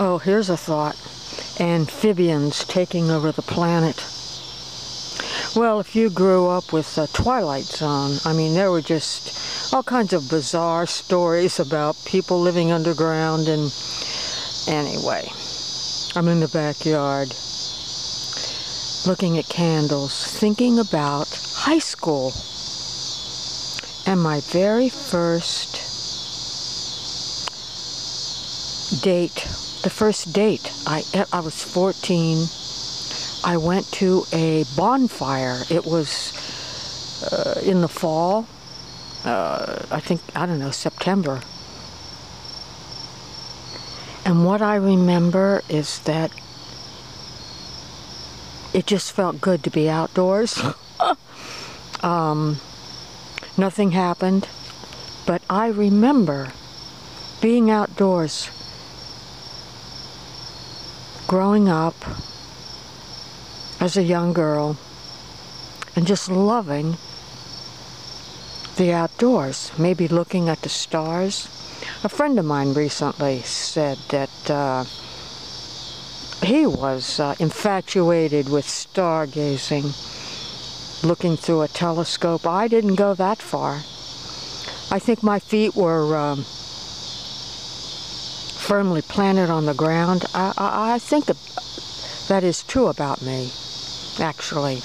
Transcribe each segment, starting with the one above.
Oh, here's a thought. Amphibians taking over the planet. Well, if you grew up with the Twilight Zone, I mean, there were just all kinds of bizarre stories about people living underground and anyway, I'm in the backyard looking at candles, thinking about high school and my very first date the first date. I, I was 14. I went to a bonfire. It was uh, in the fall. Uh, I think, I don't know, September. And what I remember is that it just felt good to be outdoors. um, nothing happened, but I remember being outdoors growing up as a young girl and just loving the outdoors, maybe looking at the stars. A friend of mine recently said that uh, he was uh, infatuated with stargazing, looking through a telescope. I didn't go that far. I think my feet were um, firmly planted on the ground. I, I, I think that is true about me, actually.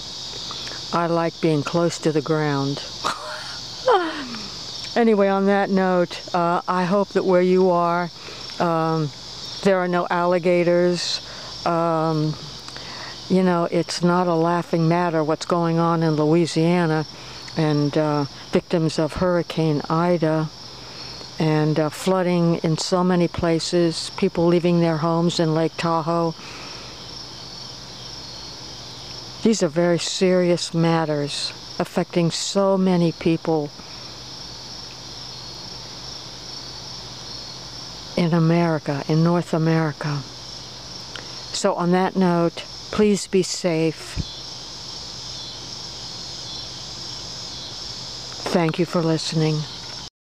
I like being close to the ground. anyway, on that note, uh, I hope that where you are, um, there are no alligators. Um, you know, it's not a laughing matter what's going on in Louisiana and uh, victims of Hurricane Ida and uh, flooding in so many places, people leaving their homes in Lake Tahoe. These are very serious matters affecting so many people in America, in North America. So on that note, please be safe. Thank you for listening.